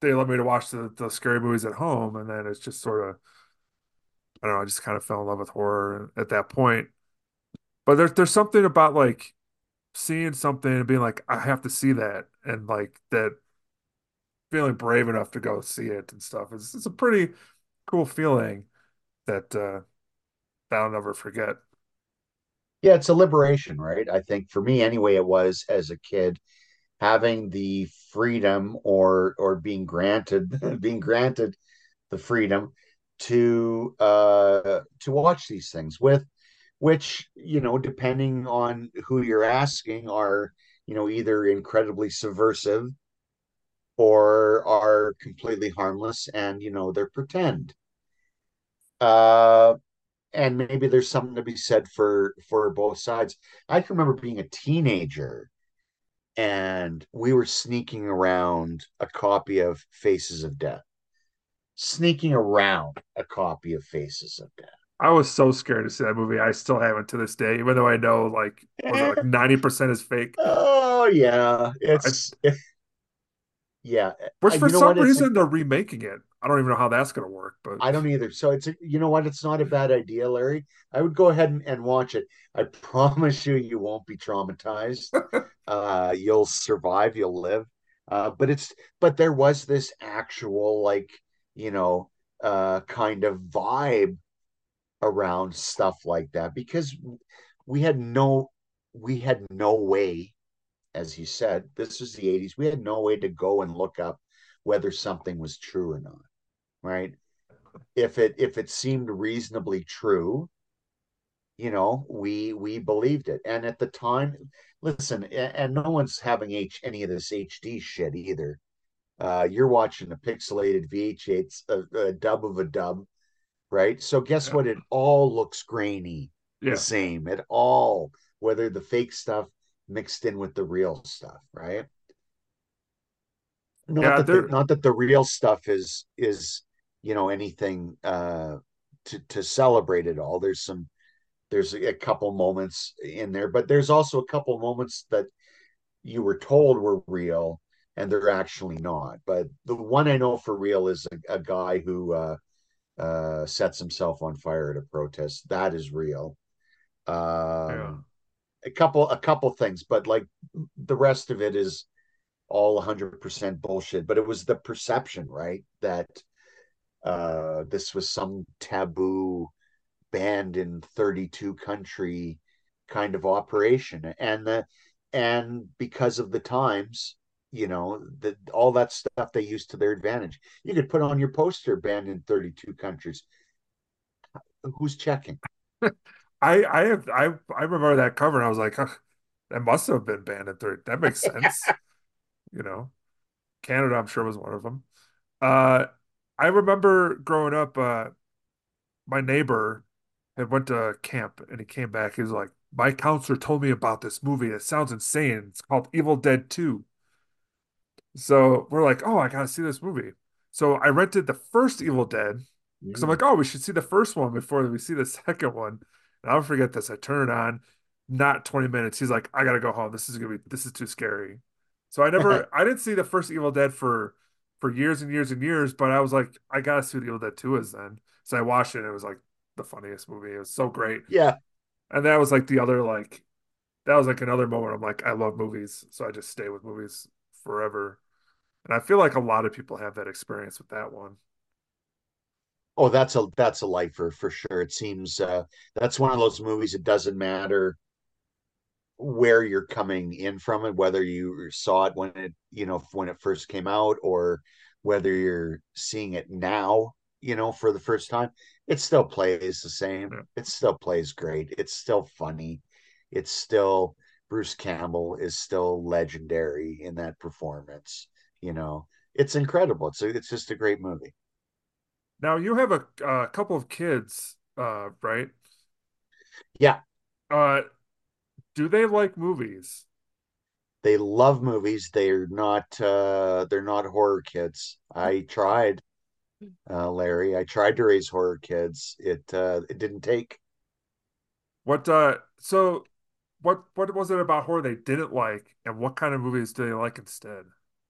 they let me to watch the, the scary movies at home. And then it's just sort of, I don't know, I just kind of fell in love with horror at that point. But there's, there's something about like seeing something and being like, I have to see that. And like that feeling brave enough to go see it and stuff. It's, it's a pretty cool feeling that uh, I'll never forget. Yeah, it's a liberation, right? I think for me anyway, it was as a kid having the freedom or or being granted [LAUGHS] being granted the freedom to uh to watch these things with which, you know, depending on who you're asking are, you know, either incredibly subversive or are completely harmless and, you know, they're pretend. Uh and maybe there's something to be said for for both sides. I can remember being a teenager and we were sneaking around a copy of Faces of Death, sneaking around a copy of Faces of Death. I was so scared to see that movie. I still haven't to this day, even though I know like like 90% is fake. [LAUGHS] Oh yeah, I, it's yeah. which Uh, for some reason they're remaking it. I don't even know how that's gonna work, but I don't either. So it's you know what? It's not a bad idea, Larry. I would go ahead and, and watch it. I [LAUGHS] promise you, you won't be traumatized. [LAUGHS] Uh, you'll survive. You'll live. Uh, but it's but there was this actual like you know uh kind of vibe around stuff like that because we had no we had no way, as you said, this was the 80s. We had no way to go and look up whether something was true or not, right? If it if it seemed reasonably true, you know, we we believed it. And at the time, listen, and, no one's having H any of this HD shit either. Uh, you're watching a pixelated VHS, a, a dub of a dub, right? So guess yeah, what? It all looks grainy, the same. It all, whether the fake stuff mixed in with the real stuff, right? Not yeah. that the not that the real stuff is is you know anything uh to to celebrate it all. There's some there's a couple moments in there, but there's also a couple moments that you were told were real and they're actually not. But the one I know for real is a, a guy who uh uh, sets himself on fire at a protest. That is real. yeah. Um, a couple, a couple things, but like the rest of it is all 100% bullshit. But it was the perception, right, that uh, this was some taboo banned in 32 country kind of operation, and the and because of the times you know that all that stuff they used to their advantage. You could put on your poster banned in 32 countries. Who's checking [LAUGHS] I I have I I remember that cover and I was like, huh, that must have been banned in third. That makes [LAUGHS] sense. You know, Canada, I'm sure was one of them. Uh, I remember growing up, uh, my neighbor had went to camp and he came back. He was like, my counselor told me about this movie. It sounds insane. It's called Evil Dead 2. So we're like, oh, I gotta see this movie. So I rented the first Evil Dead because I'm Mm. like, oh, we should see the first one before we see the [LAUGHS] second one. I'll forget this. I turn it on, not 20 minutes. He's like, I gotta go home. This is gonna be this is too scary. So I never [LAUGHS] I didn't see the first Evil Dead for for years and years and years, but I was like, I gotta see what Evil Dead 2 is then. So I watched it and it was like the funniest movie. It was so great. yeah And that was like the other like that was like another moment. I'm like, I love movies, so I just stay with movies forever. And I feel like a lot of people have that experience with that one. Oh that's a that's a lifer for sure. It seems uh that's one of those movies it doesn't matter where you're coming in from and whether you saw it when it you know when it first came out or whether you're seeing it now you know for the first time it still plays the same. Yeah. it still plays great. It's still funny. It's still bruce campbell is still legendary in that performance you know. It's incredible. It's a, it's just a great movie Now you have a, a couple of kids, uh, right? yeah Uh, do they like movies? they love movies they're not uh they're not horror kids i tried uh larry i tried to raise horror kids it uh it didn't take What uh so what what was it about horror they didn't like and what kind of movies do they like instead?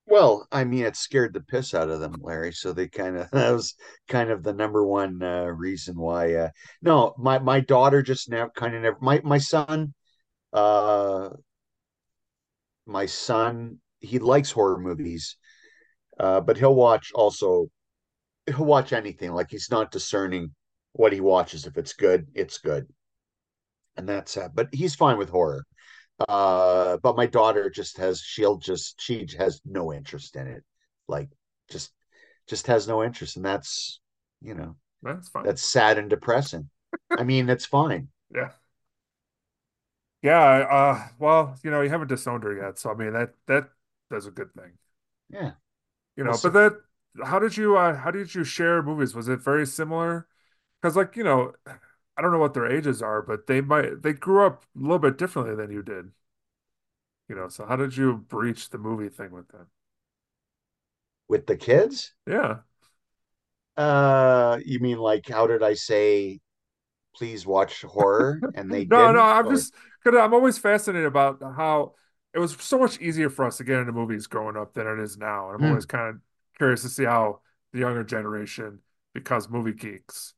Well i mean it scared the piss out of them larry so they kind of [LAUGHS] that was kind of the number one uh reason why uh no my my daughter just now kind of never my my son uh my son he likes horror movies uh but he'll watch also he'll watch anything like he's not discerning what he watches if it's good it's good and that's uh, but he's fine with horror uh but my daughter just has she'll just she has no interest in it like just just has no interest and that's you know That's fine. that's sad and depressing i mean it's fine [LAUGHS] Yeah. Yeah, uh well, you know, you haven't disowned her yet, so I mean that that that's a good thing. yeah You know, but that how did you uh how did you share movies? Was it very similar? Because like, you know, I don't know what their ages are, but they might they grew up a little bit differently than you did, you know. So how did you breach the movie thing with them? with the kids Yeah. uh you mean like how did i say please watch horror, and they [LAUGHS] no, no. I'm or- just because I'm always fascinated about how it was so much easier for us to get into movies growing up than it is now. And I'm Hmm. always kind of curious to see how the younger generation becomes movie geeks.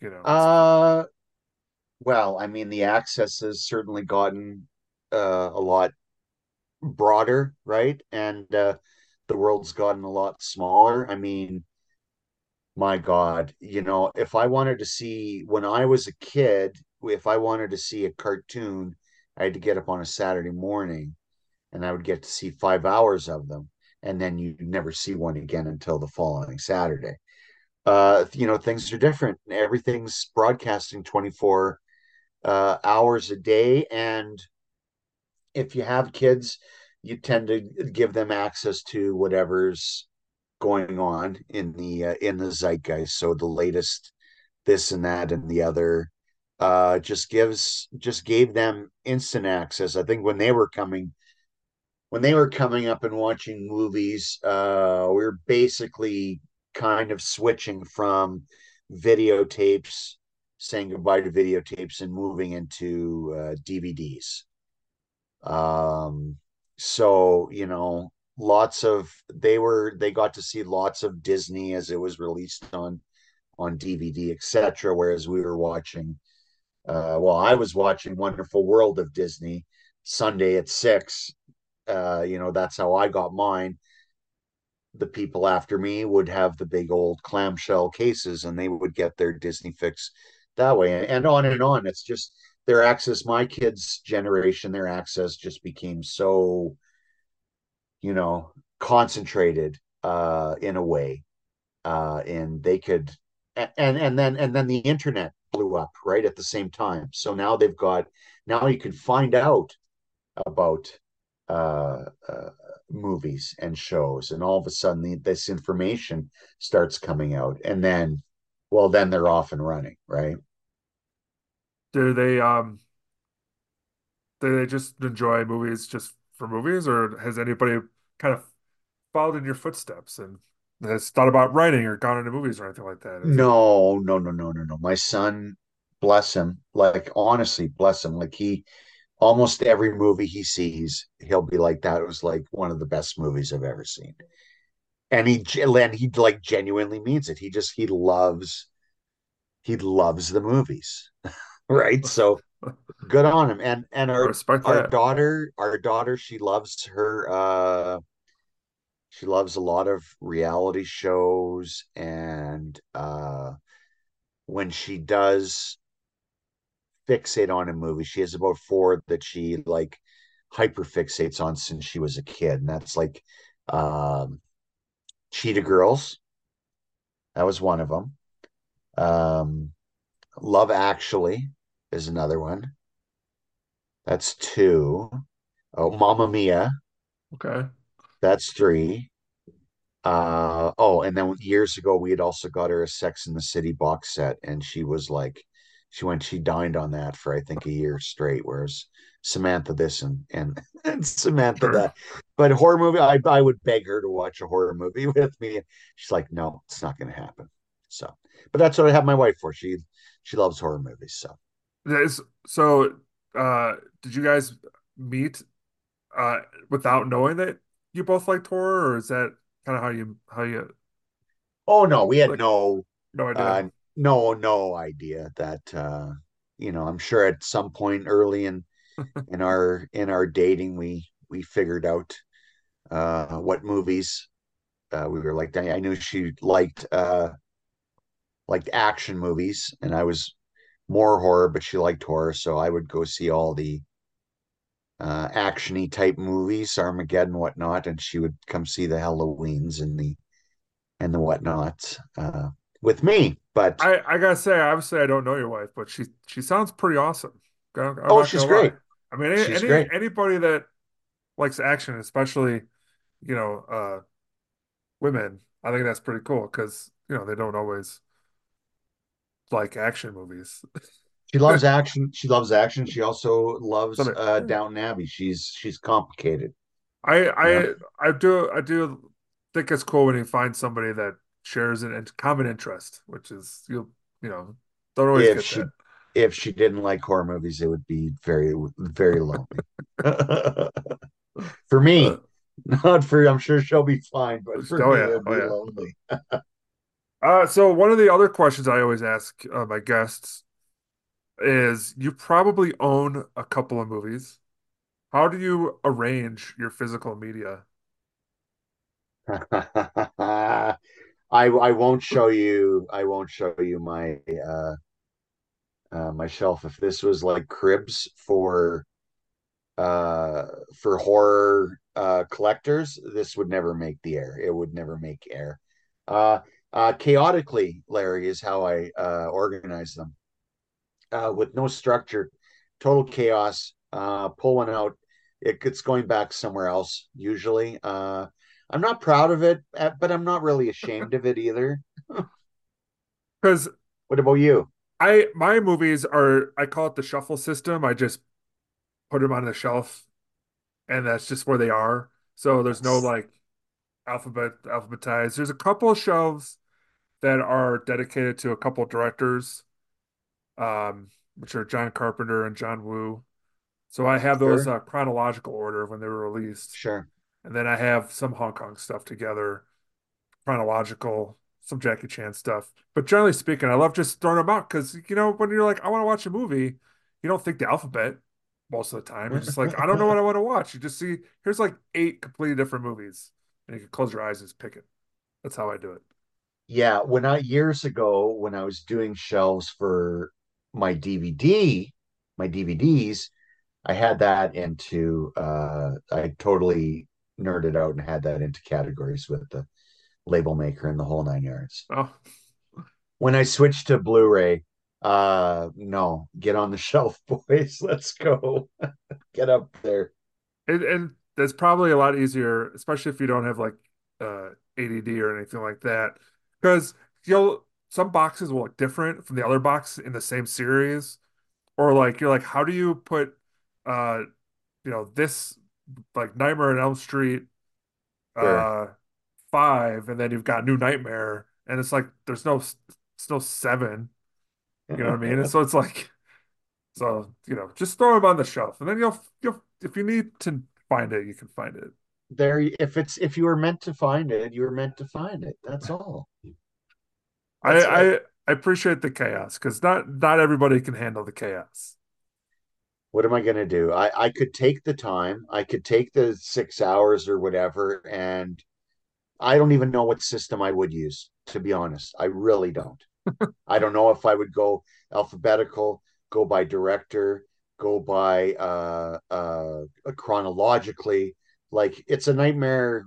You know, Uh, well, I mean, the access has certainly gotten uh, a lot broader, right? And uh, the world's gotten a lot smaller. I mean, my God, you know, if I wanted to see when I was a kid, if I wanted to see a cartoon, I had to get up on a Saturday morning and I would get to see five hours of them. And then you never see one again until the following Saturday. Uh, you know, things are different. Everything's broadcasting 24 uh, hours a day. And if you have kids, you tend to give them access to whatever's going on in the uh, in the zeitgeist. So the latest this and that and the other uh just gives just gave them instant access. I think when they were coming when they were coming up and watching movies, uh we were basically kind of switching from videotapes, saying goodbye to videotapes and moving into uh, DVDs. Um, so you know, lots of they were they got to see lots of Disney as it was released on on DVD, etc. Whereas we were watching, uh, well, I was watching Wonderful World of Disney Sunday at six. Uh, you know, that's how I got mine. The people after me would have the big old clamshell cases, and they would get their Disney fix that way, and on and on. It's just their access. My kids' generation, their access just became so, you know, concentrated uh, in a way, uh, and they could and and then and then the internet blew up right at the same time so now they've got now you can find out about uh, uh, movies and shows and all of a sudden the, this information starts coming out and then well then they're off and running right? Do they um do they just enjoy movies just for movies, or has anybody kind of followed in your footsteps and has thought about writing or gone into movies or anything like that? Is it- no no no no no no. My son bless him like honestly bless him. Like he almost every movie he sees he'll be like that was like one of the best movies i've ever seen. And he and he like genuinely means it. He just he loves he loves the movies [LAUGHS] right? So good on him. And and our our daughter our daughter she loves her uh she loves a lot of reality shows. And uh when she does fixate on a movie she has about four that she like hyper fixates on since she was a kid and that's like um cheetah girls that was one of them um love actually is another one that's two. Oh, Mamma Mia, Okay. that's three. Uh oh, and then years ago we had also got her a Sex in the City box set, and she was like, she went, she dined on that for I think a year straight. Whereas Samantha this and and, [LAUGHS] and Samantha Sure. that. But horror movie, I I would beg her to watch a horror movie [LAUGHS] with me. She's like, no, it's not going to happen. So, but that's what I have my wife for. She she loves horror movies. So Is- So, uh, did you guys meet uh without knowing that you both liked horror, or is that kind of how you how you oh no, we had Like- no no idea? uh no no idea that uh you know i'm sure at some point early in [LAUGHS] in our in our dating we we figured out uh what movies uh we were like i knew she liked uh liked action movies and i was more horror but she liked horror so i would go see all the uh actiony type movies armageddon whatnot and she would come see the halloweens and the and the whatnots uh with me but I I gotta say, obviously, I don't know your wife, but she she sounds pretty awesome. I'm- Oh, she's gonna lie. great. I mean, any, any great. anybody that likes action, especially you know, uh, women, I think that's pretty cool because you know they don't always like action movies. She loves [LAUGHS] action. She loves action. She also loves uh, Downton Abbey. She's she's complicated. I I Yeah. I do I do think it's cool when you find somebody that shares an in- common interest, which is you you know Don't always if get she that. if she didn't like horror movies, it would be very very lonely. [LAUGHS] for me, Uh, not for I'm sure she'll be fine, but for Oh, me, yeah. it would Oh, be yeah. lonely. [LAUGHS] Uh, so one of the other questions I always ask uh, my guests is you probably own a couple of movies. How do you arrange your physical media? [LAUGHS] I I won't show you I won't show you my uh uh my shelf if this was like cribs for uh for horror uh collectors this would never make the air. It would never make air. Uh uh chaotically Larry is how I uh organize them. Uh with no structure total chaos. Uh pull one out. It, it's going back somewhere else usually. Uh I'm not proud of it uh, but I'm not really ashamed of it either [LAUGHS] Because what about you I my movies are I call it the shuffle system. I just put them on the shelf, and that's just where they are. So there's no like alphabet alphabetized. There's a couple of shelves that are dedicated to a couple of directors, um, which are John Carpenter and John Woo. So I have those Sure. uh, chronological order when they were released, sure and then I have some Hong Kong stuff together, chronological, some Jackie Chan stuff. But generally speaking, I love just throwing them out because you know when you're like, I want to watch a movie, you don't think the alphabet most of the time. You're just like, I don't know what I want to watch. You just see here's like eight completely different movies, and you can close your eyes and just pick it. That's how I do it. yeah when I years ago when I was doing shelves for my DVD my DVDs I had that into uh I totally nerded out and had that into categories with the label maker and the whole nine yards. Oh, When I switched to Blu-ray, uh no, get on the [LAUGHS] shelf, boys. Let's go. [LAUGHS] Get up there. and, and that's probably a lot easier, especially if you don't have like uh ADD or anything like that, because you'll some boxes will look different from the other box in the same series, or like you're like, how do you put uh you know this like Nightmare on Elm Street Sure. uh five, and then you've got New Nightmare, and it's like there's no it's no seven, you know what I mean? And so it's like so you know just throw them on the shelf, and then you'll you'll if you need to find it, you can find it. there if it's if you were meant to find it, you were meant to find it. That's all. I, That's I it. I appreciate the chaos because not not everybody can handle the chaos. What am I going to do? I I could take the time. I could take the 6 hours or whatever and I don't even know what system I would use, to be honest. I really don't. [LAUGHS] I don't know if I would go alphabetical, go by director, go by uh uh chronologically. Like it's a nightmare.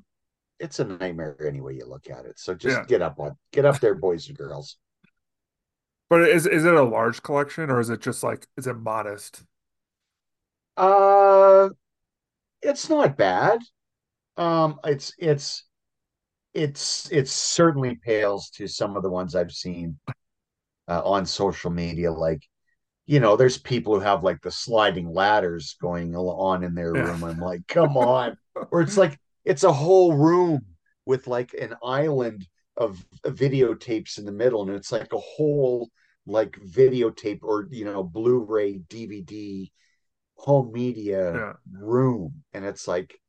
It's a nightmare any way you look at it. So just Yeah, get up on get up there, boys and girls. but is is it a large collection or is it just like is it modest? Uh it's not bad. Um it's it's it's it certainly pales to some of the ones I've seen uh, on social media. Like, you know, there's people who have like the sliding ladders going on in their room. I'm like, come on. Or it's like it's a whole room with like an island of videotapes in the middle, and it's like a whole like videotape or you know Blu-ray, DVD, home media yeah. room, and it's like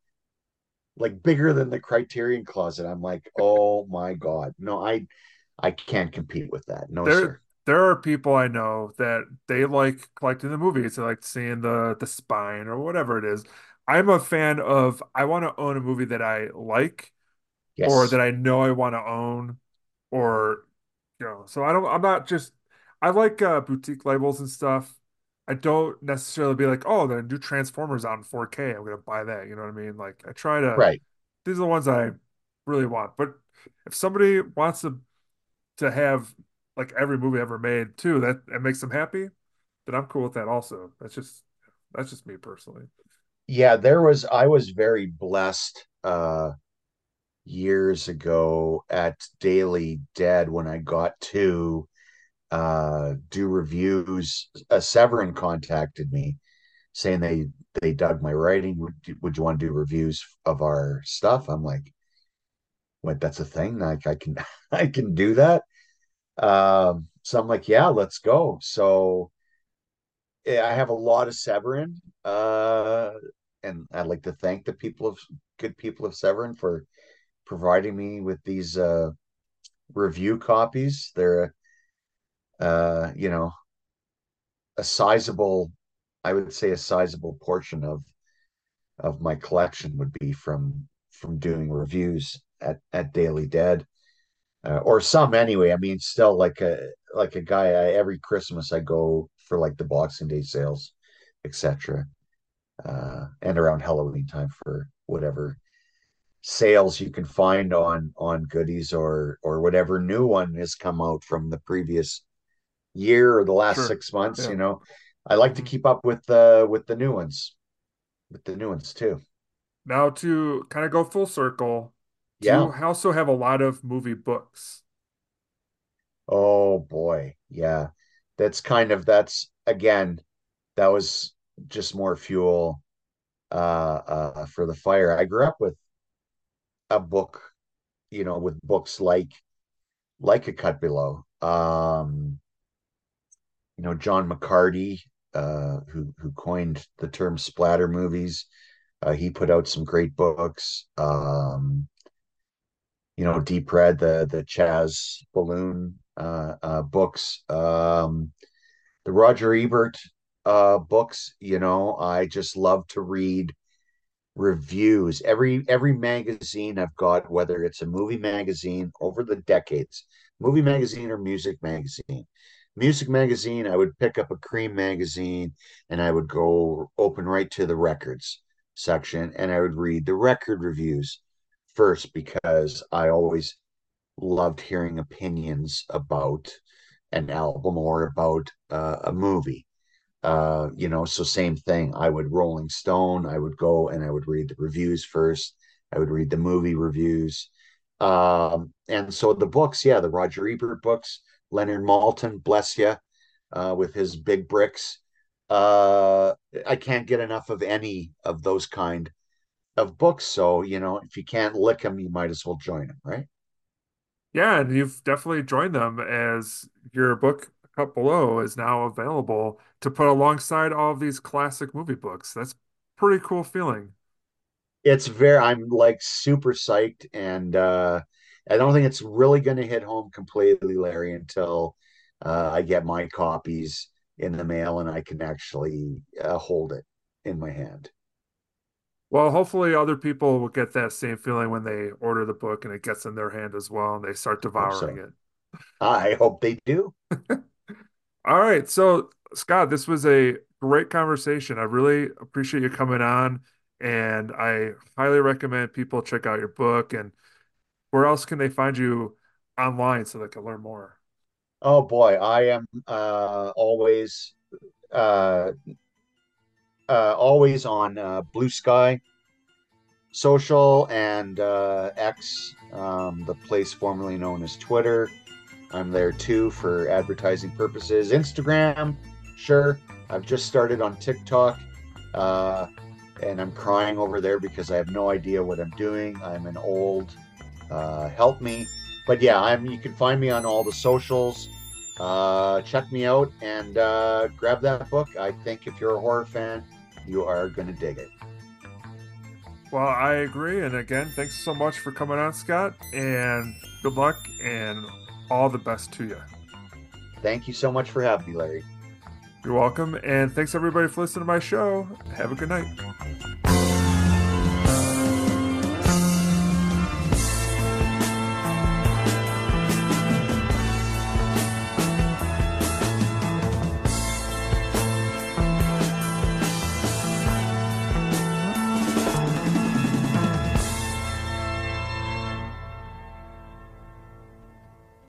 like bigger than the Criterion Closet. I'm like, oh my god, no, I I can't compete with that. No, There sir. there are people I know that they like collecting the movies. They like seeing the the spine or whatever it is. I'm a fan of I want to own a movie that I like or that I know I want to own or you know, so I don't I'm not just I like uh boutique labels and stuff. I don't necessarily be like, oh, then do Transformers out in 4K. I'm gonna buy that. You know what I mean? Like I try to right. these are the ones I really want. But if somebody wants to to have like every movie ever made too, that it makes them happy, then I'm cool with that also. That's just that's just me personally. Yeah, there was I was very blessed uh years ago at Daily Dead when I got to uh do reviews. Uh, Severin contacted me saying they they dug my writing. Would you, would you want to do reviews of our stuff? I'm like, what? That's a thing. Like I can [LAUGHS] I can do that. Um, so I'm like, yeah, let's go. So I have a lot of Severin, uh, and I'd like to thank the people of good people of Severin for providing me with these uh, review copies. They're, uh, you know, a sizable, I would say, a sizable portion of of my collection would be from from doing reviews at at Daily Dead, uh, or some anyway. I mean, still like a like a guy. I, every Christmas I go for like the Boxing Day sales, etc. Uh, and around Halloween time for whatever sales you can find on on goodies or or whatever new one has come out from the previous year or the last Sure. six months. Yeah. You know, I like to Mhm. keep up with the with the new ones, with the new ones too. Now to kind of go full circle, Yeah. you also have a lot of movie books? Oh boy, yeah. That's kind of that's again, that was just more fuel uh uh for the fire. I grew up with a book, you know, with books like like A Cut Below. Um, you know, John McCarty, uh, who who coined the term splatter movies. Uh, he put out some great books. Um, you know, Deep Red, the the Chas Balun uh, uh, books. Um, the Roger Ebert uh, books. You know, I just love to read reviews. Every every magazine I've got, whether it's a movie magazine over the decades, movie magazine or music magazine. Music magazine, I would pick up a Creem magazine and I would go open right to the records section and I would read the record reviews first because I always loved hearing opinions about an album or about uh, a movie. Uh, you know, so same thing. I would Rolling Stone, I would go and I would read the reviews first. I would read the movie reviews. Um, and so the books, yeah, the Roger Ebert books, Leonard Maltin, bless you, uh, with his big bricks. Uh, I can't get enough of any of those kind of books. So, you know, if you can't lick them, you might as well join them, right? Yeah, and you've definitely joined them as your book Cut Below is now available to put alongside all of these classic movie books. That's pretty cool feeling. It's very, I'm like super psyched. And uh, I don't think it's really going to hit home completely, Larry, until uh, I get my copies in the mail and I can actually uh, hold it in my hand. Well, hopefully other people will get that same feeling when they order the book and it gets in their hand as well and they start devouring so. it. I hope they do. [LAUGHS] All right. So, Scott, this was a great conversation. I really appreciate you coming on, and I highly recommend people check out your book. And where else can they find you online so they can learn more? Oh boy, I am uh, always uh, uh, always on uh, Bluesky Social and uh, X, um, the place formerly known as Twitter. I'm there too for advertising purposes. Instagram, sure. I've just started on TikTok, uh, and I'm crying over there because I have no idea what I'm doing. I'm an old. Uh, help me, but yeah, I'm. You can find me on all the socials. Uh, check me out and uh, grab that book. I think if you're a horror fan, you are going to dig it. Well, I agree. And again, thanks so much for coming on, Scott, and good luck and all the best to you. Thank you so much for having me, Larry. You're welcome. And thanks everybody for listening to my show. Have a good night.